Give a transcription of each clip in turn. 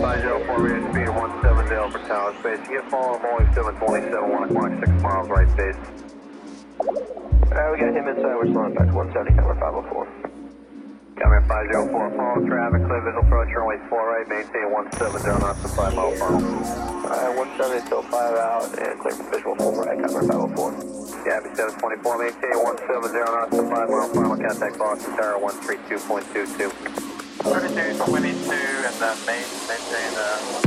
504, rated speed 17 Delta Tower Space. You get follow Boeing 727, 1 o'clock, 6 miles right base. Alright, we got him inside, we're slowing back to 170, Comair 504. Comair 504, follow traffic, clear visual approach, runway 4 right, maintain 17 down off the 5 mile final. Alright, 17 till 5 out, and clear visual full right, Comair 504. Gabby 724, maintain 17 down off the 5 mile contact Boston Tower 132.22. 3322 and the main, maintain. the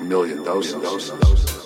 million doses. doses, doses.